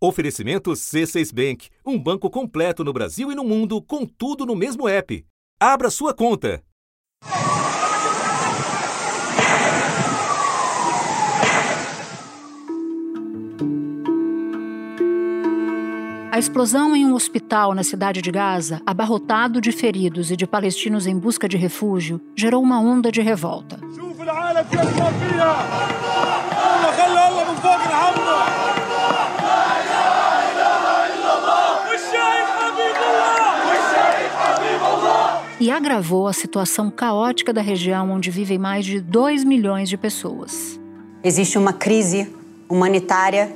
Oferecimento C6 Bank, um banco completo no Brasil e no mundo, com tudo no mesmo app. Abra sua conta. A explosão em um hospital na cidade de Gaza, abarrotado de feridos e de palestinos em busca de refúgio, gerou uma onda de revolta. E agravou a situação caótica da região onde vivem mais de 2 milhões de pessoas. Existe uma crise humanitária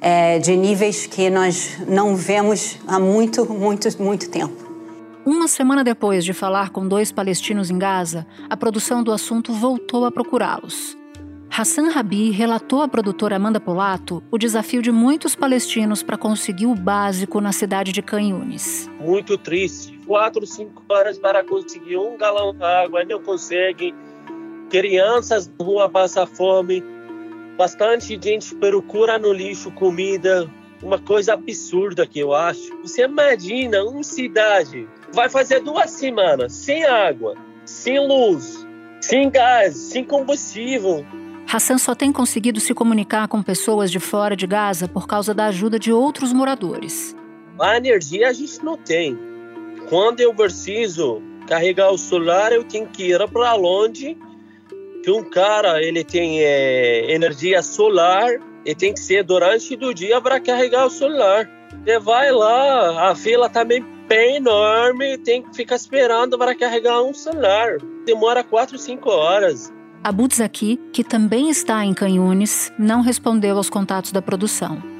é, de níveis que nós não vemos há muito, muito, muito tempo. Uma semana depois de falar com dois palestinos em Gaza, a produção do assunto voltou a procurá-los. Hassan Rabi relatou à produtora Amanda Polato o desafio de muitos palestinos para conseguir o básico na cidade de Canhunes. Muito triste. Quatro, cinco horas para conseguir um galão de água, não conseguem. Crianças na rua passam fome. Bastante gente procura no lixo comida. Uma coisa absurda que eu acho. Você imagina uma cidade vai fazer duas semanas sem água, sem luz, sem gás, sem combustível Hassan só tem conseguido se comunicar com pessoas de fora de Gaza por causa da ajuda de outros moradores. A energia a gente não tem. Quando eu preciso carregar o celular, eu tenho que ir para longe. Que um cara ele tem é, energia solar e tem que ser durante o dia para carregar o celular. Você vai lá, a fila também tá bem enorme, tem que ficar esperando para carregar um celular. Demora 4, 5 horas. Abu Zaki, que também está em Canhunes, não respondeu aos contatos da produção.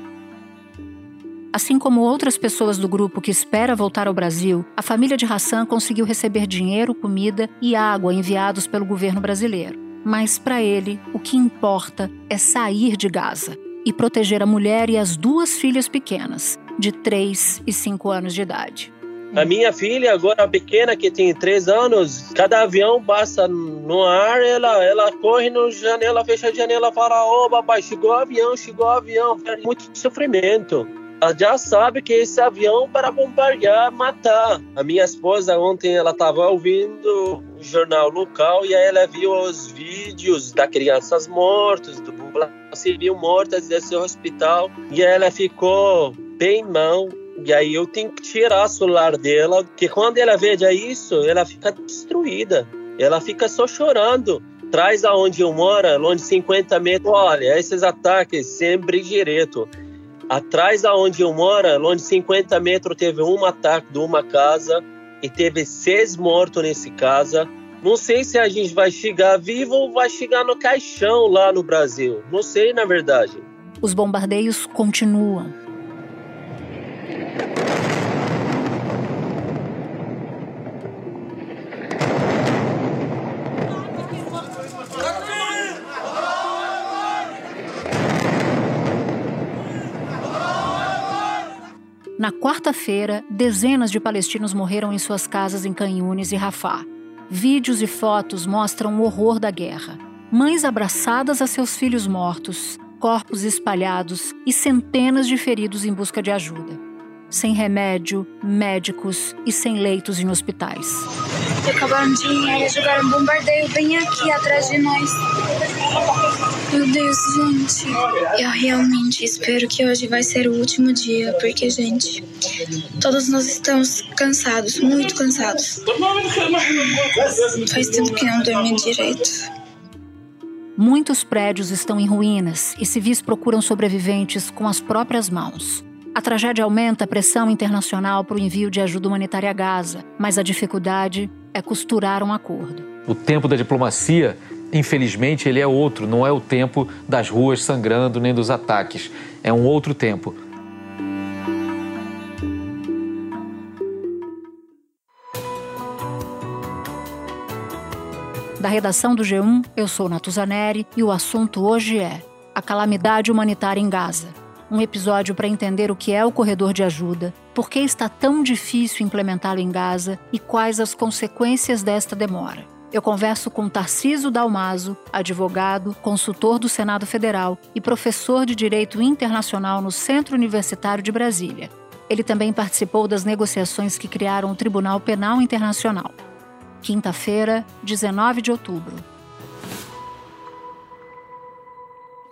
Assim como outras pessoas do grupo que espera voltar ao Brasil, a família de Hassan conseguiu receber dinheiro, comida e água enviados pelo governo brasileiro. Mas para ele, o que importa é sair de Gaza e proteger a mulher e as duas filhas pequenas, de 3 e 5 anos de idade. A minha filha, agora pequena, que tem três anos, cada avião passa no ar, ela, ela corre na janela, fecha a janela, fala: Ô oh, papai, chegou o avião, chegou o avião. Muito sofrimento. Já sabe que esse avião para bombardear, matar. A minha esposa ontem ela estava ouvindo o jornal local e aí ela viu os vídeos das crianças mortas, do população civil mortas desse hospital e ela ficou bem mal e aí eu tenho que tirar o celular dela, que quando ela veja isso, ela fica destruída. Ela fica só chorando. Traz aonde eu moro, longe de 50 metros. Olha, esses ataques sempre direto. Atrás aonde eu moro, longe de 50 metros, teve um ataque de uma casa e teve seis mortos nesse casa. Não sei se a gente vai chegar vivo ou vai chegar no caixão lá no Brasil. Não sei, na verdade. Os bombardeios continuam. Na quarta-feira, dezenas de palestinos morreram em suas casas em Canhunes e Rafah. Vídeos e fotos mostram o horror da guerra. Mães abraçadas a seus filhos mortos, corpos espalhados e centenas de feridos em busca de ajuda. Sem remédio, médicos e sem leitos em hospitais. Acabaram de jogar um bombardeio bem aqui atrás de nós. Meu Deus, gente. Eu realmente espero que hoje vai ser o último dia, porque, gente, todos nós estamos cansados, muito cansados. Faz tempo que não dormi direito. Muitos prédios estão em ruínas e civis procuram sobreviventes com as próprias mãos. A tragédia aumenta a pressão internacional para o envio de ajuda humanitária a Gaza, mas a dificuldade é costurar um acordo. O tempo da diplomacia infelizmente, ele é outro, não é o tempo das ruas sangrando nem dos ataques. É um outro tempo. Da redação do G1, eu sou Natuzaneri e o assunto hoje é a calamidade humanitária em Gaza. Um episódio para entender o que é o corredor de ajuda, por que está tão difícil implementá-lo em Gaza e quais as consequências desta demora. Eu converso com Tarciso Dalmaso, advogado, consultor do Senado Federal e professor de Direito Internacional no Centro Universitário de Brasília. Ele também participou das negociações que criaram o Tribunal Penal Internacional. Quinta-feira, 19 de outubro.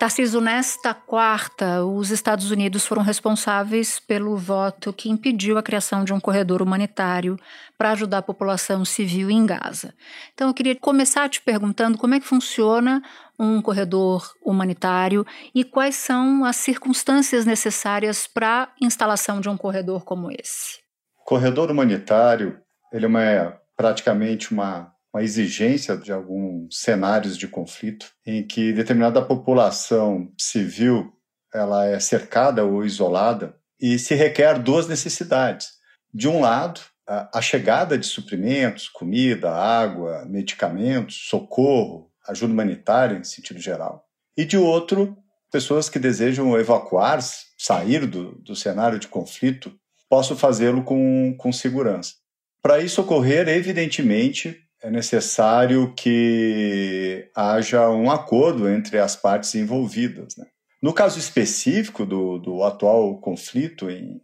Tarciso, nesta quarta, os Estados Unidos foram responsáveis pelo voto que impediu a criação de um corredor humanitário para ajudar a população civil em Gaza. Então, eu queria começar te perguntando como é que funciona um corredor humanitário e quais são as circunstâncias necessárias para a instalação de um corredor como esse. Corredor humanitário, ele é uma, praticamente uma uma exigência de alguns cenários de conflito em que determinada população civil ela é cercada ou isolada e se requer duas necessidades. De um lado, a chegada de suprimentos, comida, água, medicamentos, socorro, ajuda humanitária em sentido geral. E de outro, pessoas que desejam evacuar, sair do, do cenário de conflito, possam fazê-lo com, com segurança. Para isso ocorrer, evidentemente, é necessário que haja um acordo entre as partes envolvidas. Né? No caso específico do, do atual conflito em,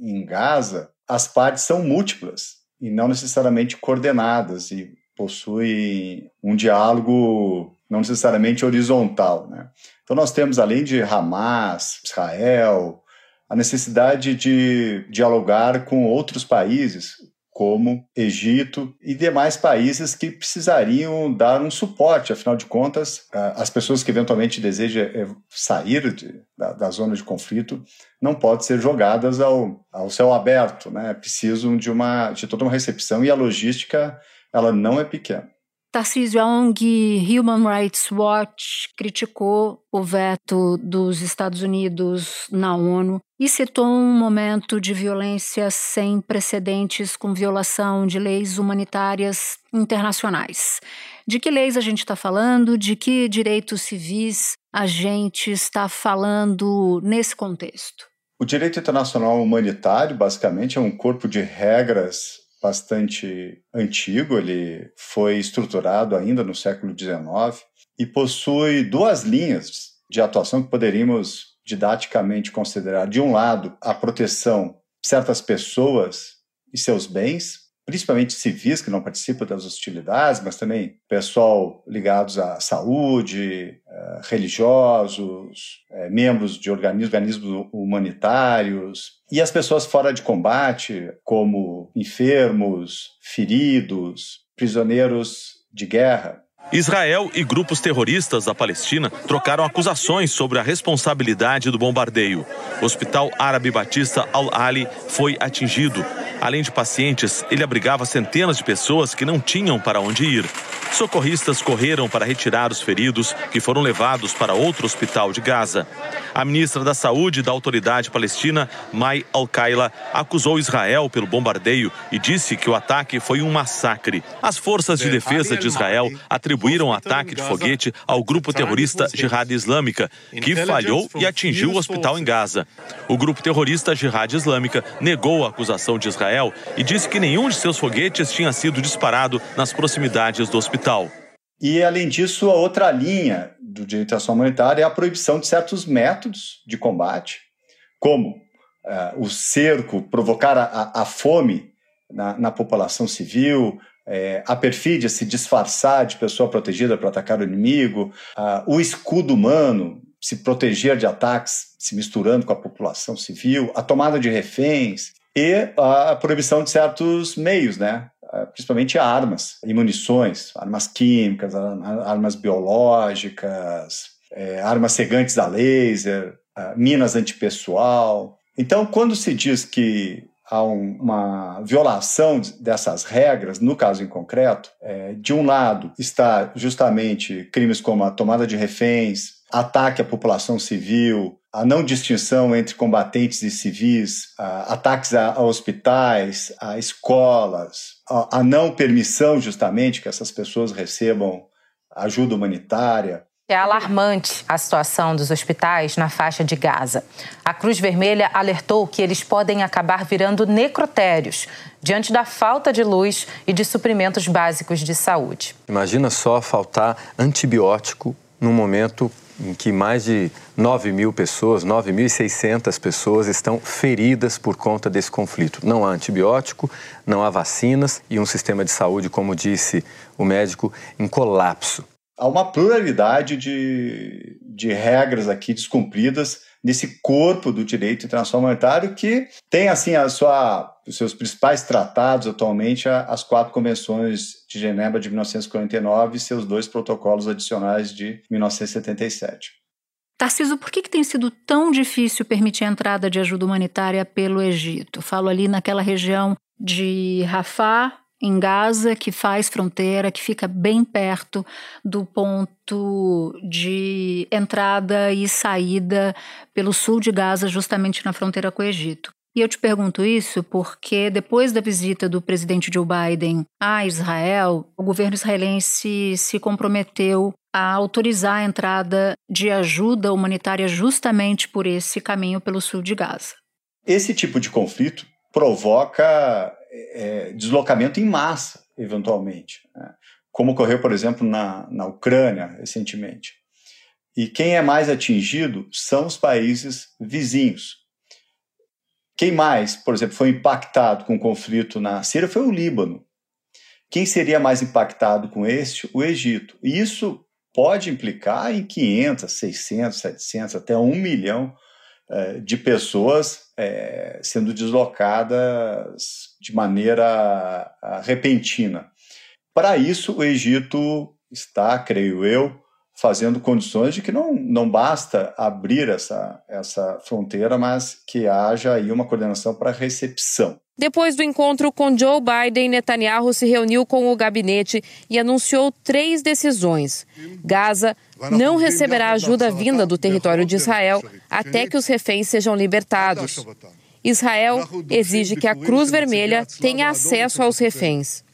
em Gaza, as partes são múltiplas e não necessariamente coordenadas e possuem um diálogo não necessariamente horizontal. Né? Então, nós temos, além de Hamas, Israel, a necessidade de dialogar com outros países, como Egito e demais países que precisariam dar um suporte. Afinal de contas, as pessoas que eventualmente desejam eh, sair de, da, da, zona de conflito não podem ser jogadas ao, ao céu aberto, né? Precisam de uma de toda uma recepção e a logística ela não é pequena. Tarcísio, a ONG Human Rights Watch criticou o veto dos Estados Unidos na ONU e citou um momento de violência sem precedentes com violação de leis humanitárias internacionais. De que leis a gente está falando? De que direitos civis a gente está falando nesse contexto? O direito internacional humanitário, basicamente, é um corpo de regras bastante antigo, ele foi estruturado ainda no século XIX e possui duas linhas de atuação que poderíamos didaticamente considerar. De um lado, a proteção de certas pessoas e seus bens, principalmente civis que não participam das hostilidades, mas também pessoal ligados à saúde, eh, religiosos, eh, membros de organismos, humanitários, e as pessoas fora de combate, como enfermos, feridos, prisioneiros de guerra. Israel e grupos terroristas da Palestina trocaram acusações sobre a responsabilidade do bombardeio. O Hospital Árabe Batista Al-Ali foi atingido. Além de pacientes, ele abrigava centenas de pessoas que não tinham para onde ir. Socorristas correram para retirar os feridos, que foram levados para outro hospital de Gaza. A ministra da Saúde da Autoridade Palestina, Mai Al-Kaila, acusou Israel pelo bombardeio e disse que o ataque foi um massacre. As forças de defesa de Israel atribuíram o ataque de foguete ao grupo terrorista Jihad Islâmica, que falhou e atingiu o hospital em Gaza. O grupo terrorista Jihad Islâmica negou a acusação de Israel e disse que nenhum de seus foguetes tinha sido disparado nas proximidades do hospital hospital. E, além disso, a outra linha do direito à ação humanitária é a proibição de certos métodos de combate, como uh, o cerco, provocar a, a fome na, na, população civil, é, a perfídia, se disfarçar de pessoa protegida para atacar o inimigo, uh, o escudo humano, se proteger de ataques se misturando com a população civil, a tomada de reféns e a proibição de certos meios, né? Eh, principalmente armas e munições, armas químicas, armas biológicas, é, armas cegantes a laser, eh, minas antipessoal. Então, quando se diz que há um, uma violação dessas regras, no caso em concreto, é, de um lado está justamente crimes como a tomada de reféns, ataque à população civil, a não distinção entre combatentes e civis, ataques a, a, hospitais, a escolas, a, a, não permissão justamente que essas pessoas recebam ajuda humanitária, É alarmante a situação dos hospitais na faixa de Gaza. A Cruz Vermelha alertou que eles podem acabar virando necrotérios diante da falta de luz e de suprimentos básicos de saúde. Imagina só faltar antibiótico num momento em que mais de 9 mil pessoas, 9.600 pessoas estão feridas por conta desse conflito. Não há antibiótico, não há vacinas e um sistema de saúde, como disse o médico, em colapso há uma pluralidade de, de regras aqui descumpridas nesse corpo do direito internacional humanitário que tem assim a sua, os seus principais tratados atualmente as quatro convenções de Genebra de 1949 e seus dois protocolos adicionais de 1977. Tarciso, por que, que tem sido tão difícil permitir a entrada de ajuda humanitária pelo Egito? Falo ali naquela região de Rafah, em Gaza, que faz fronteira, que fica bem perto do ponto de entrada e saída pelo sul de Gaza, justamente na fronteira com o Egito. E eu te pergunto isso porque depois da visita do presidente Joe Biden a Israel, o governo israelense se comprometeu a autorizar a entrada de ajuda humanitária justamente por esse caminho pelo sul de Gaza. Esse tipo de conflito provoca é, deslocamento em massa, eventualmente, né? como ocorreu, por exemplo, na, na Ucrânia recentemente. E quem é mais atingido são os países vizinhos. Quem mais, por exemplo, foi impactado com o conflito na Síria foi o Líbano. Quem seria mais impactado com este? O Egito. E isso pode implicar em 500, 600, 700, até 1 milhão eh, de pessoas é, sendo deslocadas de maneira ah, repentina. Para isso, o Egito está, creio eu, fazendo condições de que não, não basta abrir essa, essa fronteira, mas que haja aí uma coordenação para recepção. Depois do encontro com Joe Biden, Netanyahu se reuniu com o gabinete e anunciou três decisões. Gaza não receberá ajuda vinda do território de Israel até que os reféns sejam libertados. Israel exige que a Cruz Vermelha tenha acesso aos reféns.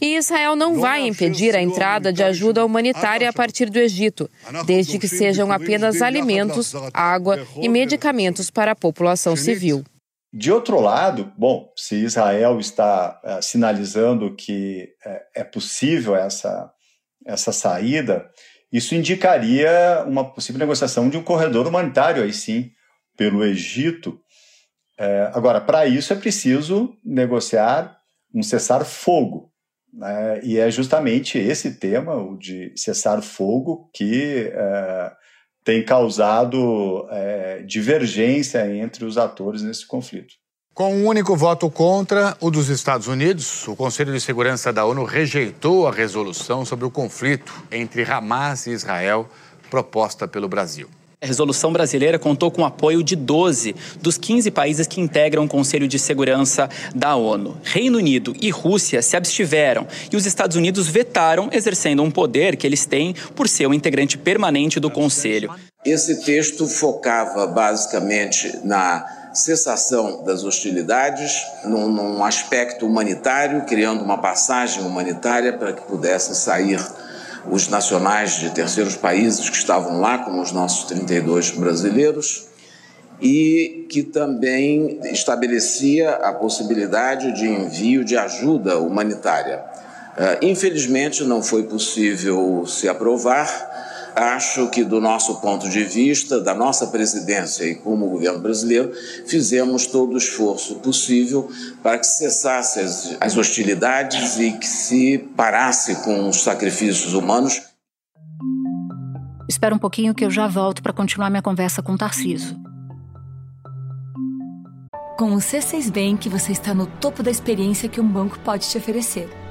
E Israel não vai impedir a entrada de ajuda humanitária a partir do Egito, desde que sejam apenas alimentos, água e medicamentos para a população civil. De outro lado, bom, se Israel está uh, sinalizando que uh, é possível essa, essa saída, isso indicaria uma possível negociação de um corredor humanitário, aí sim, pelo Egito. Uh, agora, para isso é preciso negociar um cessar-fogo. Né? E é justamente esse tema, o de cessar-fogo, que tem causado é, divergência entre os atores nesse conflito. Com um único voto contra, o dos Estados Unidos, o Conselho de Segurança da ONU rejeitou a resolução sobre o conflito entre Hamas e Israel proposta pelo Brasil. A resolução brasileira contou com o apoio de 12 dos 15 países que integram o Conselho de Segurança da ONU. Reino Unido e Rússia se abstiveram e os Estados Unidos vetaram, exercendo um poder que eles têm por ser o um integrante permanente do Conselho. Esse texto focava basicamente na cessação das hostilidades, num, num aspecto humanitário, criando uma passagem humanitária para que pudessem sair os nacionais de terceiros países que estavam lá, como os nossos 32 brasileiros, e que também estabelecia a possibilidade de envio de ajuda humanitária. Uh, infelizmente, não foi possível se aprovar acho que, do nosso ponto de vista, da nossa presidência e como governo brasileiro, fizemos todo o esforço possível para que cessasse as, as hostilidades e que se parasse com os sacrifícios humanos. Espera um pouquinho que eu já volto para continuar minha conversa com o Tarciso. Com o C6 Bank, você está no topo da experiência que um banco pode te oferecer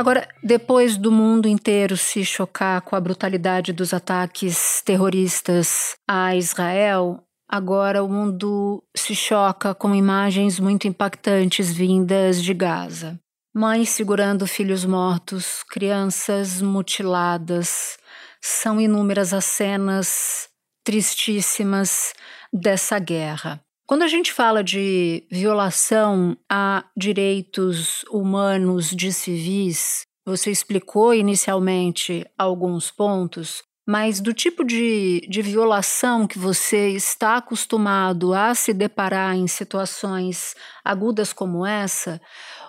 Agora, depois do mundo inteiro se chocar com a brutalidade dos ataques terroristas a Israel, Agora o mundo se choca com imagens muito impactantes vindas de Gaza. Mães segurando filhos mortos, crianças mutiladas. São inúmeras as cenas tristíssimas dessa guerra. Quando a gente fala de violação a direitos humanos de civis, você explicou inicialmente alguns pontos, mas do tipo de, de violação que você está acostumado a se deparar em situações agudas como essa,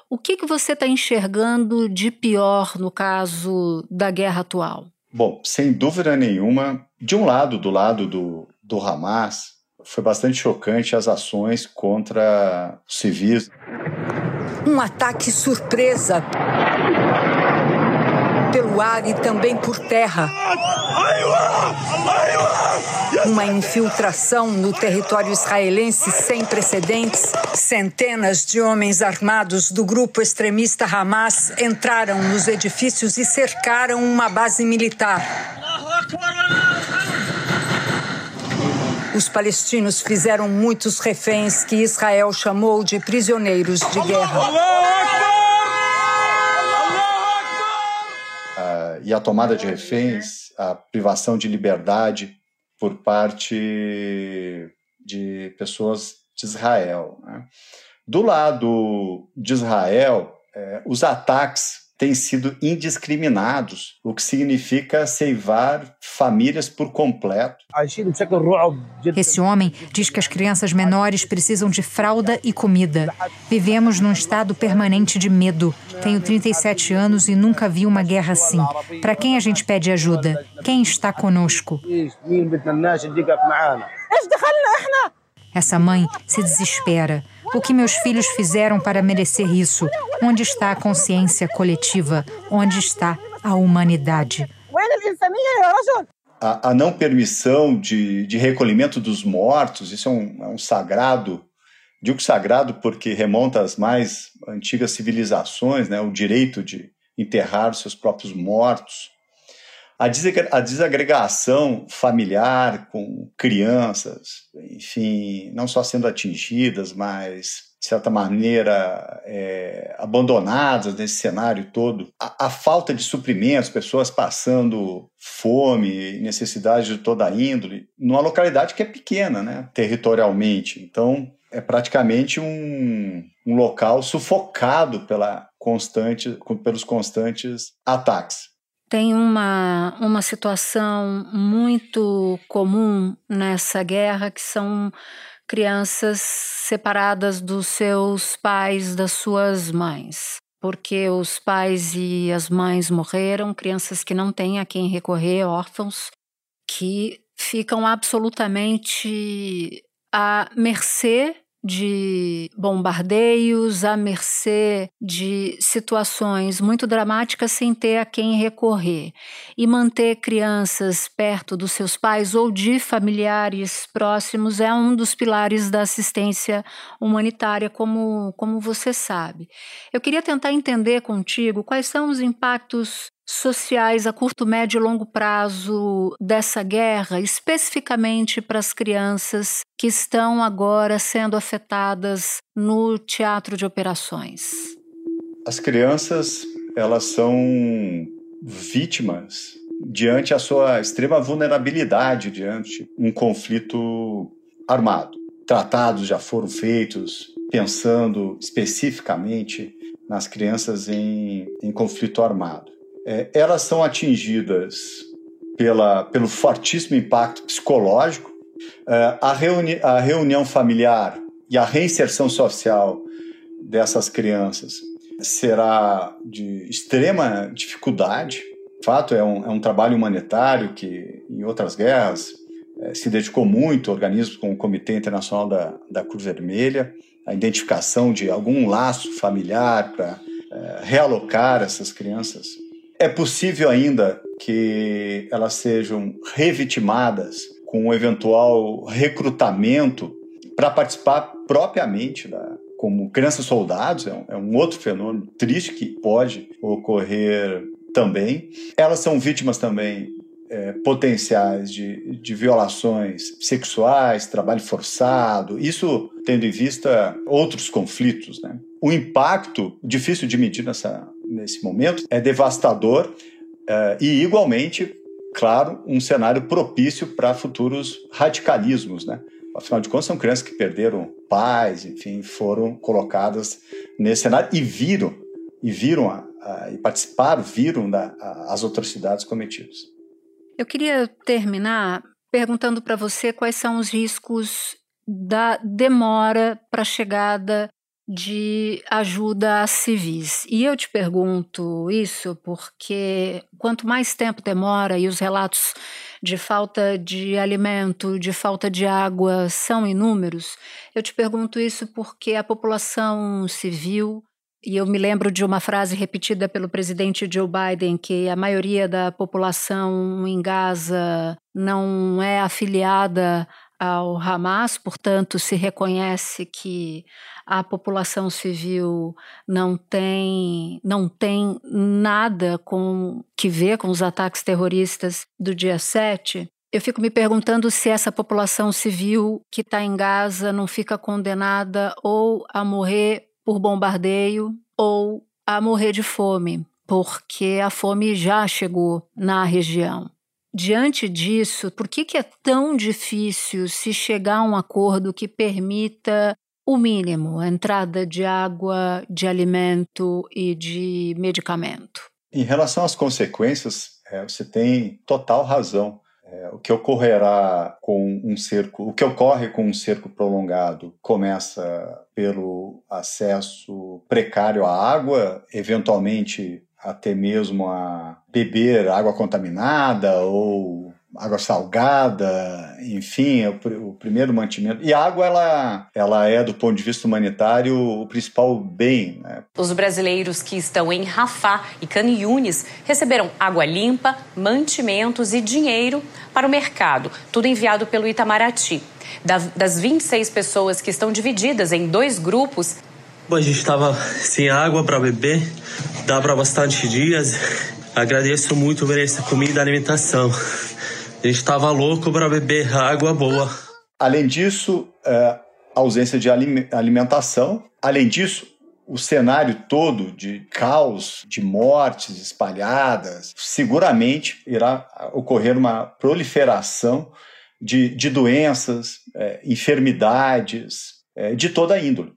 o que, que você está enxergando de pior no caso da guerra atual? Bom, sem dúvida nenhuma, de um lado, do lado do, do Hamas, foi bastante chocante as ações contra civis. Um ataque surpresa pelo ar e também por terra. Uma infiltração no território israelense sem precedentes. Centenas de homens armados do grupo extremista Hamas entraram nos edifícios e cercaram uma base militar. Os palestinos fizeram muitos reféns que Israel chamou de prisioneiros de guerra. e a tomada de reféns, a privação de liberdade por parte de pessoas de Israel. Né? Do lado de Israel, é, os ataques têm sido indiscriminados, o que significa ceivar famílias por completo. Esse homem diz que as crianças menores precisam de fralda e comida. Vivemos num estado permanente de medo. Tenho 37 anos e nunca vi uma guerra assim. Para quem a gente pede ajuda? Quem está conosco? Essa mãe se desespera. O que meus filhos fizeram para merecer isso? Onde está a consciência coletiva? Onde está a humanidade? A, a não permissão de, de, recolhimento dos mortos, isso é um, é um sagrado Digo sagrado porque remonta às mais antigas civilizações, né? o direito de enterrar os seus próprios mortos, a desagregação familiar com crianças, enfim, não só sendo atingidas, mas de certa maneira é, abandonadas nesse cenário todo, a, a, falta de suprimentos, pessoas passando fome, necessidade de toda a índole, numa localidade que é pequena, né, territorialmente. Então, é praticamente um, um local sufocado pela constante, pelos constantes ataques. Tem uma, uma situação muito comum nessa guerra que são crianças separadas dos seus pais, das suas mães. Porque os pais e as mães morreram, crianças que não têm a quem recorrer, órfãos, que ficam absolutamente à mercê de bombardeios, à mercê de situações muito dramáticas sem ter a quem recorrer. E manter crianças perto dos seus pais ou de familiares próximos é um dos pilares da assistência humanitária, como, como você sabe. Eu queria tentar entender contigo quais são os impactos sociais a curto, médio e longo prazo dessa guerra, especificamente para as crianças que estão agora sendo afetadas no teatro de operações? As crianças, elas são vítimas diante a sua extrema vulnerabilidade diante um conflito armado. Tratados já foram feitos pensando especificamente nas crianças em, em conflito armado é, elas são atingidas pela, pelo fortíssimo impacto psicológico, é, a, reuni a reunião familiar e a reinserção social dessas crianças será de extrema dificuldade. De fato, é um, é um trabalho humanitário que, em outras guerras, é, se dedicou muito, organismos como o Comitê Internacional da, da Cruz Vermelha, a identificação de algum laço familiar para é, realocar essas crianças é possível ainda que elas sejam revitimadas com um eventual recrutamento para participar propriamente da, como crianças soldados, é um, é um outro fenômeno triste que pode ocorrer também. Elas são vítimas também é, potenciais de, de violações sexuais, trabalho forçado, isso tendo em vista outros conflitos. Né? O impacto, difícil de medir nessa, nesse momento, é devastador é, e, igualmente, claro, um cenário propício para futuros radicalismos. Né? Afinal de contas, são crianças que perderam pais, enfim, foram colocadas nesse cenário e viram, e viram a, a, e participaram, viram da, a, as atrocidades cometidas. Eu queria terminar perguntando para você quais são os riscos da demora para a chegada de ajuda a civis. E eu te pergunto isso porque quanto mais tempo demora e os relatos de falta de alimento, de falta de água são inúmeros, eu te pergunto isso porque a população civil e eu me lembro de uma frase repetida pelo presidente Joe Biden, que a maioria da população em Gaza não é afiliada ao Hamas, portanto, se reconhece que a população civil não tem, não tem nada com que ver com os ataques terroristas do dia 7. Eu fico me perguntando se essa população civil que está em Gaza não fica condenada ou a morrer por bombardeio ou a morrer de fome, porque a fome já chegou na região. Diante disso, por que, que é tão difícil se chegar a um acordo que permita o mínimo, a entrada de água, de alimento e de medicamento? Em relação às consequências, é, você tem total razão. É, o que ocorrerá com um cerco, o que ocorre com um cerco prolongado começa pelo acesso precário à água, eventualmente até mesmo a beber água contaminada ou água salgada, enfim, é o, o, primeiro mantimento. E a água, ela, ela é, do ponto de vista humanitário, o principal bem. Né? Os brasileiros que estão em Rafah e Caniunes receberam água limpa, mantimentos e dinheiro para o mercado, tudo enviado pelo Itamaraty. das 26 pessoas que estão divididas em dois grupos, a gente estava sem água para beber, dá para bastante dias. Agradeço muito por essa comida e alimentação. A gente estava louco para beber água boa. Além disso, é, ausência de alimentação. Além disso, o cenário todo de caos, de mortes espalhadas, seguramente irá ocorrer uma proliferação de, de doenças, é, enfermidades é, de toda índole.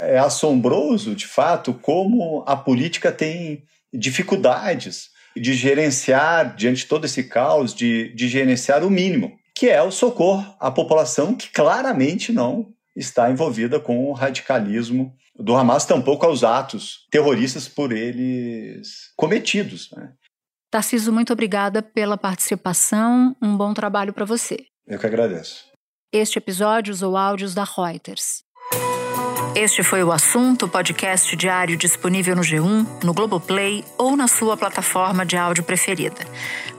É assombroso, de fato, como a política tem dificuldades de gerenciar, diante de todo esse caos, de, de gerenciar o mínimo, que é o socorro à população que claramente não está envolvida com o radicalismo do Hamas, tampouco aos atos terroristas por eles cometidos. Né? Tarciso, muito obrigada pela participação. Um bom trabalho para você. Eu que agradeço. Este episódio usou áudios da Reuters. Este foi o assunto, podcast diário disponível no G1, no Globoplay ou na sua plataforma de áudio preferida.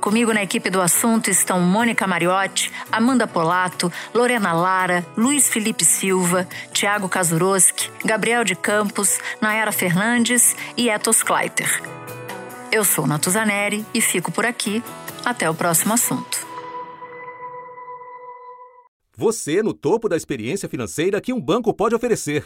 Comigo na equipe do assunto estão Mônica Mariotti, Amanda Polato, Lorena Lara, Luiz Felipe Silva, Tiago Kazuroski, Gabriel de Campos, Nayara Fernandes e Etos Kleiter. Eu sou Natuzaneri e fico por aqui. Até o próximo assunto. Você no topo da experiência financeira que um banco pode oferecer.